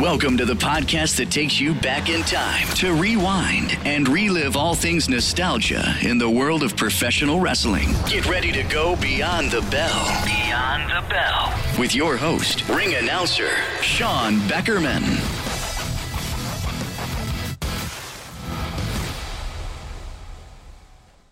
Welcome to the podcast that takes you back in time to rewind and relive all things nostalgia in the world of professional wrestling. Get ready to go beyond the bell. Beyond the bell. With your host, ring announcer, Sean Beckerman.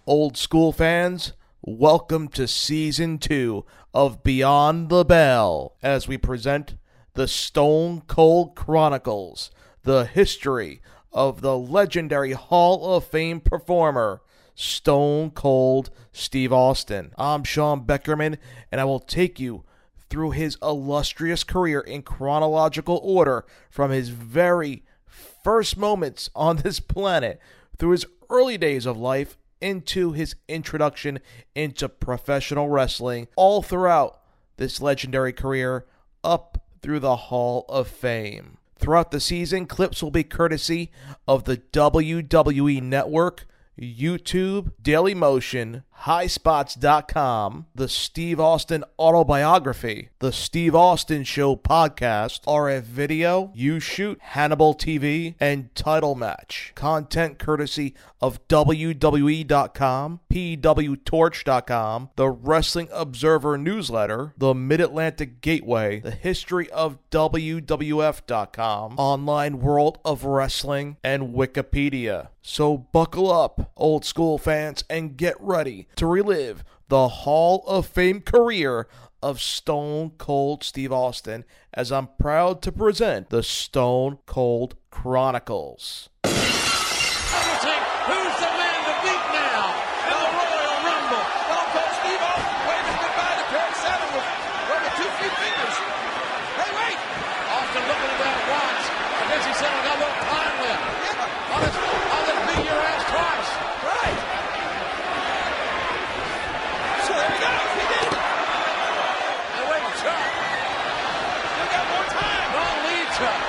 Old school fans, welcome to season two of Beyond the Bell as we present the Stone Cold Chronicles, the history of the legendary Hall of Fame performer, Stone Cold Steve Austin. I'm Sean Beckerman, and I will take you through his illustrious career in chronological order from his very first moments on this planet through his early days of life into his introduction into professional wrestling, all throughout this legendary career up through the Hall of Fame. Throughout the season, clips will be courtesy of the WWE Network, YouTube, Dailymotion, HighSpots.com, the Steve Austin Autobiography, the Steve Austin Show podcast, RF Video, You Shoot, Hannibal TV, and Title Match. Content courtesy of WWE.com, PWTorch.com, the Wrestling Observer Newsletter, the Mid Atlantic Gateway, the History of WWF.com, Online World of Wrestling, and Wikipedia. So buckle up, old school fans, and get ready to relive the Hall of Fame career of Stone Cold Steve Austin as I'm proud to present the Stone Cold Chronicles. Undertaker, who's the man to beat now in the Royal Rumble? Stone Cold Steve Austin waving goodbye to Perry Saturn with over two few fingers. Hey, wait! Austin looking at that watch. I guess he said, I got a little time left. I'll just, I'll just beat your ass twice. Right. So there we go. He did. Hey, wait, Chuck. Still got more time. Don't lead, Chuck.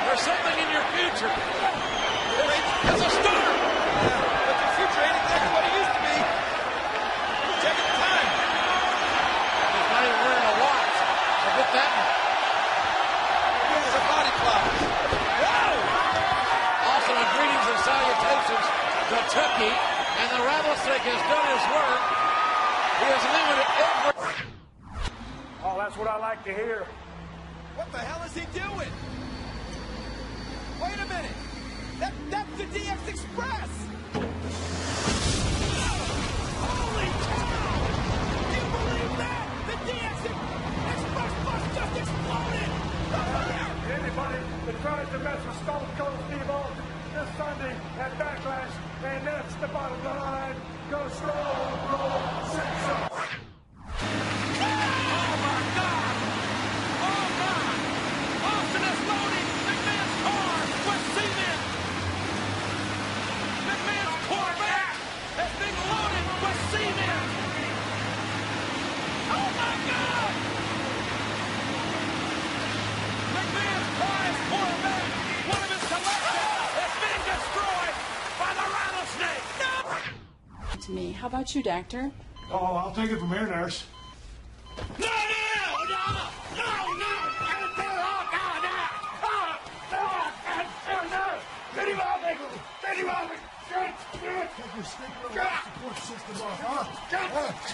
There's something in your future. It's a start. But the future ain't exactly what it used to be. You're taking the time. He's not even wearing a watch. So get that one. He has a body clock. Whoa! Also, on greetings and salutations to Tucky, and the rattlesnake has done his work. He has limited every. Oh, that's what I like to hear. What the hell is he doing? Wait a minute. That, that's the DX Express. Holy cow! Do you believe that? The DX Express bus just exploded. Anybody that tries to mess with Stone Cold Steve Austin this Sunday at Backlash, and that's the bottom line. Go Stone me. How about you, Doctor? Oh, I'll take it from here, nurse. No, no, no, no, no!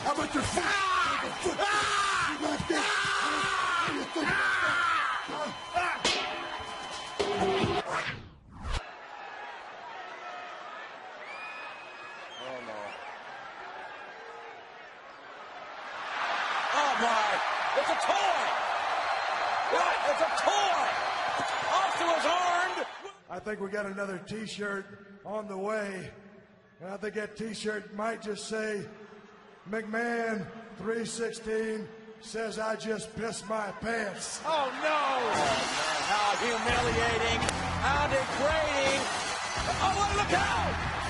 How about your! My! It's a toy! What? It's a toy! Was armed! I think we got another T-shirt on the way, and I think that T-shirt might just say, "McMahon 316 says I just pissed my pants." Oh no! Oh, How humiliating! How degrading! Oh, look out!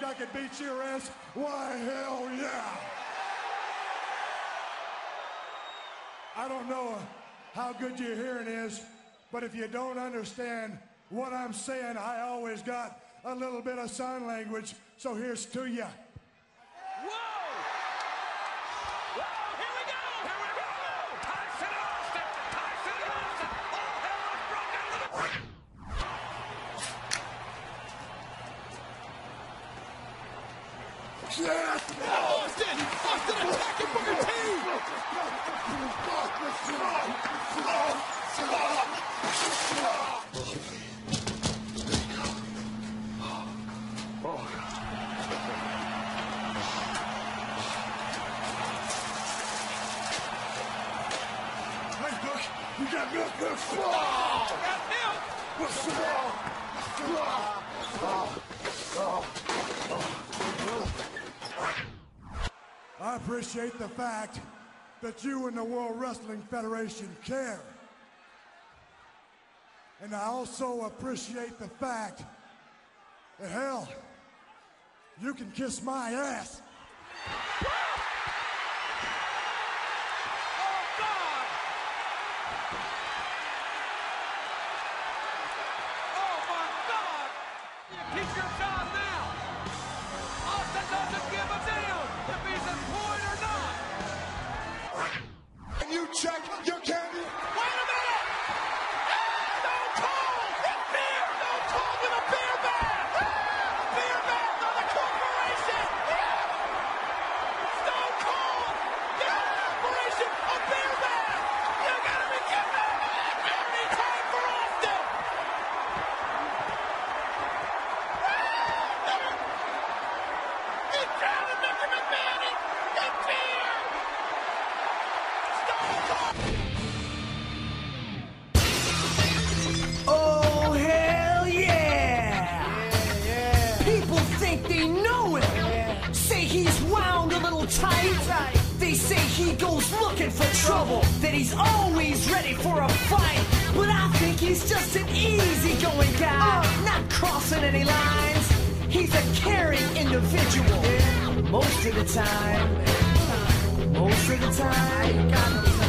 I could beat your ass, why hell yeah! I don't know how good your hearing is, but if you don't understand what I'm saying, I always got a little bit of sign language, so here's to you. Whoa! Whoa! Here we go! Here we go! Tyson Austin! Tyson Austin! All hell has broken loose! Austin! Austin attacking Booker T! Hey, Buck, you got milk there? Got milk! I appreciate the fact that you and the World Wrestling Federation care. And I also appreciate the fact that, hell, you can kiss my ass. Oh! Oh, your They say he goes looking for trouble. That he's always ready for a fight. But I think he's just an easygoing guy. Not crossing any lines. He's a caring individual. Most of the time. Most of the time.